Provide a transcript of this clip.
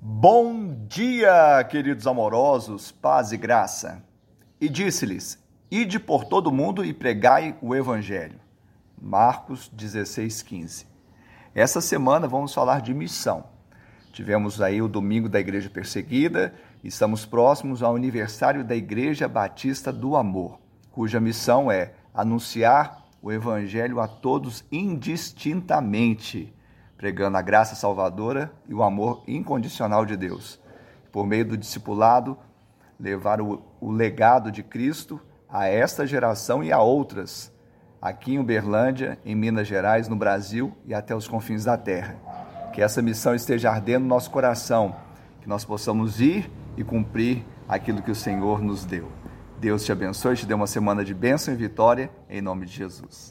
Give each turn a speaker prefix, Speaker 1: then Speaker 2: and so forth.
Speaker 1: Bom dia, queridos amorosos, paz e graça. E disse-lhes: Ide por todo o mundo e pregai o evangelho. Marcos 16:15. Essa semana vamos falar de missão. Tivemos aí o domingo da igreja perseguida, estamos próximos ao aniversário da Igreja Batista do Amor, cuja missão é anunciar o evangelho a todos indistintamente pregando a graça salvadora e o amor incondicional de Deus. Por meio do discipulado, levar o, o legado de Cristo a esta geração e a outras, aqui em Uberlândia, em Minas Gerais, no Brasil e até os confins da terra. Que essa missão esteja ardendo no nosso coração, que nós possamos ir e cumprir aquilo que o Senhor nos deu. Deus te abençoe te dê uma semana de bênção e vitória, em nome de Jesus.